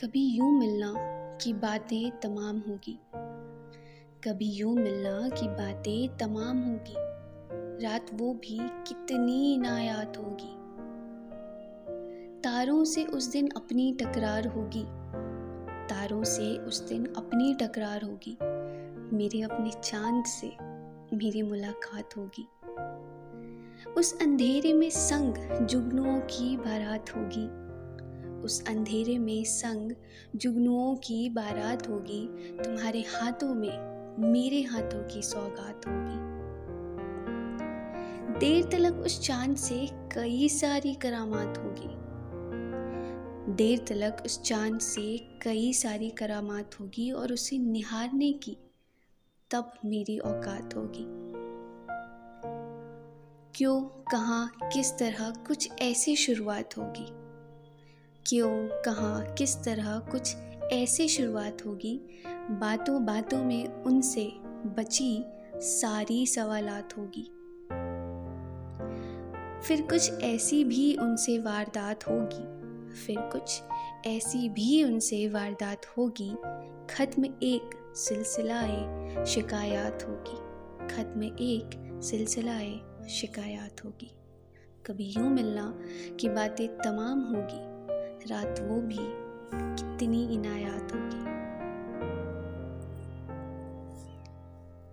कभी यूँ मिलना की बातें तमाम होगी। कभी यूँ मिलना की बातें तमाम होगी। रात वो भी कितनी इनायात होगी। तारों से उस दिन अपनी टकरार होगी। तारों से उस दिन अपनी टकरार होगी। मेरे अपने चाँद से मेरी मुलाकात होगी। उस अंधेरे में संग जुगनुओं की बारात होगी। उस अंधेरे में संग जुगनुओं की बारात होगी। तुम्हारे हाथों में, मेरे हाथों की सौगात होगी। देर तलक उस चाँद से कई सारी करामात होगी। देर तलक उस चाँद से कई सारी करामात होगी और उसे निहारने की तब मेरी औकात होगी। क्यों, कहाँ, किस तरह कुछ ऐसी शुरुआत होगी? क्यों, कहाँ, किस तरह कुछ ऐसी शुरुआत होगी? बातों बातों में उनसे बची सारी सवालात होगी। फिर कुछ ऐसी भी उनसे वारदात होगी। फिर कुछ ऐसी भी उनसे वारदात होगी। खत्म एक सिलसिलाए शिकायत होगी। खत्म एक सिलसिलाए शिकायत होगी। कभी यूँ मिलना कि बातें तमाम होगी। रात वो भी कितनी इनायात होगी।